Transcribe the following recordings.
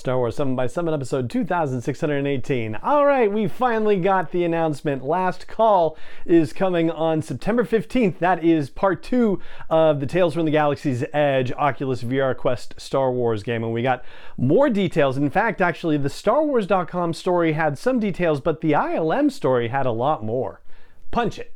Star Wars 7 by 7 episode 2618. All right, we finally got the announcement. Last Call is coming on September 15th. That is part 2 of the Tales from the Galaxy's Edge Oculus VR Quest Star Wars game and we got more details. In fact, actually the starwars.com story had some details, but the ILM story had a lot more. Punch it.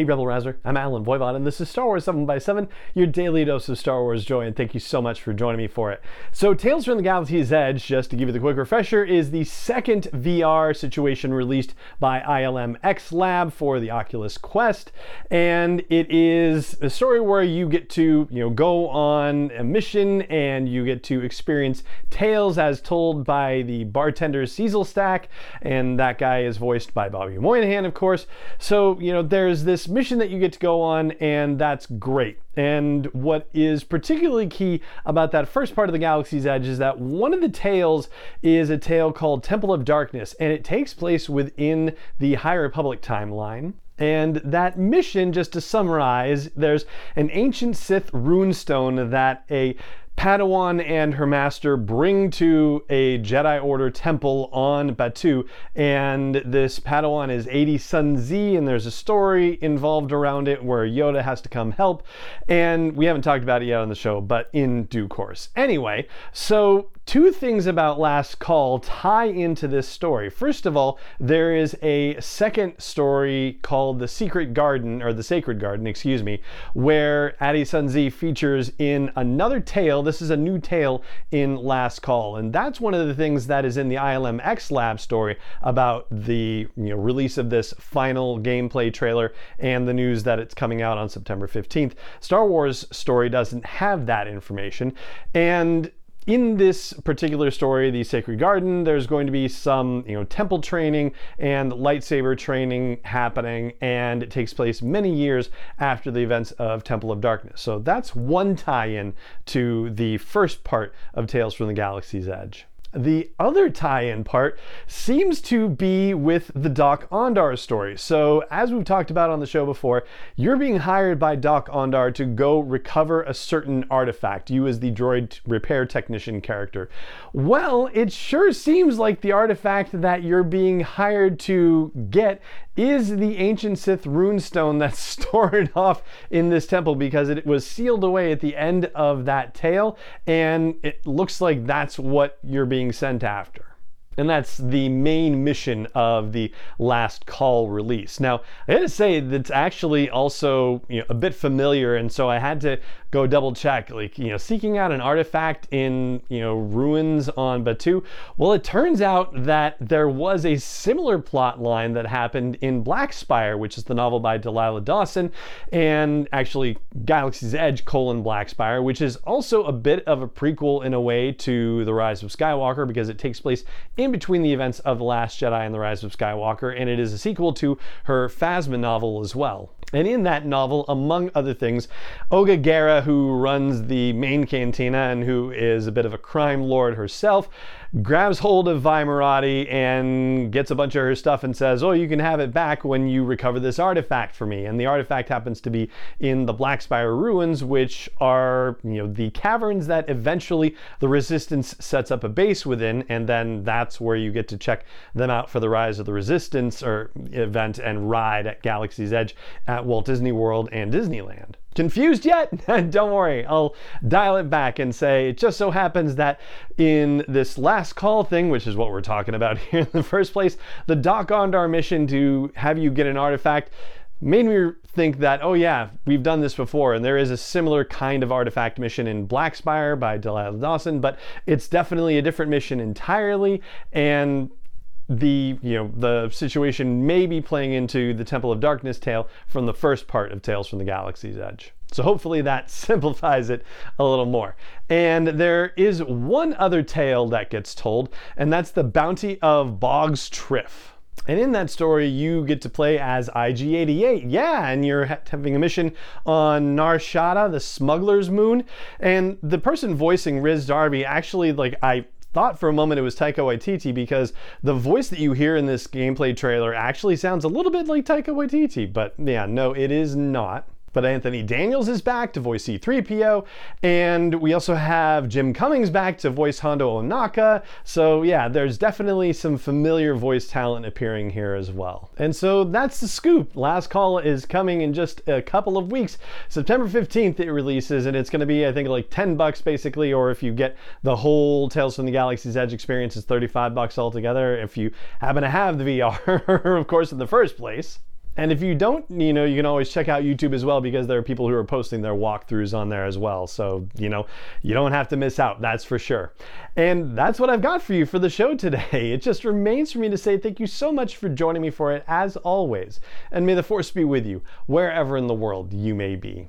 Hey Rebel Rouser, I'm Allen Voivod, and this is Star Wars 7 by 7 your daily dose of Star Wars joy, and thank you so much for joining me for it. So, Tales from the Galaxy's Edge, just to give you the quick refresher, is the second VR situation released by ILM X Lab for the Oculus Quest, and it is a story where you get to, you know, go on a mission and you get to experience tales as told by the bartender Seezelslak, and that guy is voiced by Bobby Moynihan, of course. So, you know, there's this mission that you get to go on, and that's great. And what is particularly key about that first part of the Galaxy's Edge is that one of the tales is a tale called Temple of Darkness, and it takes place within the High Republic timeline. And that mission, just to summarize, there's an ancient Sith runestone that a Padawan and her master bring to a Jedi Order temple on Batuu, and this Padawan is Ady Sun Zee, and there's a story involved around it where Yoda has to come help, and we haven't talked about it yet on the show, but in due course. Anyway, so two things about Last Call tie into this story. First of all, there is a second story called The Secret Garden, or The Sacred Garden, excuse me, where Ady Sun Zee features in another tale this is a new tale in Last Call. And that's one of the things that is in the ILM X Lab story about the you know, release of this final gameplay trailer and the news that it's coming out on September 15th. Star Wars story doesn't have that information. And in this particular story, the Sacred Garden, there's going to be some, you know, temple training and lightsaber training happening, and it takes place many years after the events of Temple of Darkness. So that's one tie-in to the first part of Tales from the Galaxy's Edge. The other tie in part seems to be with the Dok-Ondar story. So, as we've talked about on the show before, you're being hired by Dok-Ondar to go recover a certain artifact, you as the droid repair technician character. Well, it sure seems like the artifact that you're being hired to get is the ancient Sith runestone that's stored off in this temple because it was sealed away at the end of that tale, and it looks like that's what you're being sent after. And that's the main mission of the last call release. Now, I gotta say that's actually also you know, a bit familiar, and so I had to go double check. Like, you know, seeking out an artifact in, you know, ruins on Batuu. Well, it turns out that there was a similar plot line that happened in Black Spire, which is the novel by Delilah Dawson, and actually Galaxy's Edge colon Black Spire, which is also a bit of a prequel in a way to The Rise of Skywalker because it takes place in between the events of The Last Jedi and The Rise of Skywalker, and it is a sequel to her Phasma novel as well. And in that novel, among other things, Oga Garra, who runs the main cantina and who is a bit of a crime lord herself, grabs hold of Vi Moradi and gets a bunch of her stuff and says, Oh, you can have it back when you recover this artifact for me. And the artifact happens to be in the Black Spire ruins, which are, you know, the caverns that eventually the Resistance sets up a base within, and then that's where you get to check them out for the Rise of the Resistance or event and ride at Galaxy's Edge at Walt Disney World and Disneyland. Confused yet? Don't worry, I'll dial it back and say it just so happens that in this last call thing, which is what we're talking about here in the first place, the Dok-Ondar mission to have you get an artifact made me think that, oh yeah, we've done this before, and there is a similar kind of artifact mission in Blackspire by Delilah Dawson, but it's definitely a different mission entirely, and the you know the situation may be playing into the Temple of Darkness tale from the first part of Tales from the Galaxy's Edge. So hopefully that simplifies it a little more. And there is one other tale that gets told, and that's the bounty of Boggs Triff. And in that story, you get to play as IG 88. Yeah, and you're ha- having a mission on Nar Shaddaa, the smuggler's moon. And the person voicing Riz Darby actually, like, I thought for a moment it was Taika Waititi because the voice that you hear in this gameplay trailer actually sounds a little bit like Taika Waititi, but yeah, no, it is not. But Anthony Daniels is back to voice C3PO, and we also have Jim Cummings back to voice Hondo Ohnaka. So yeah, there's definitely some familiar voice talent appearing here as well. And so that's the scoop. Last Call is coming in just a couple of weeks. September 15th it releases, and it's going to be I think like 10 bucks basically, or if you get the whole Tales from the Galaxy's Edge experience, it's 35 bucks altogether. If you happen to have the VR, of course, in the first place. And if you don't, you know, you can always check out YouTube as well because there are people who are posting their walkthroughs on there as well. So, you know, you don't have to miss out, that's for sure. And that's what I've got for you for the show today. It just remains for me to say thank you so much for joining me for it, as always. And may the force be with you, wherever in the world you may be.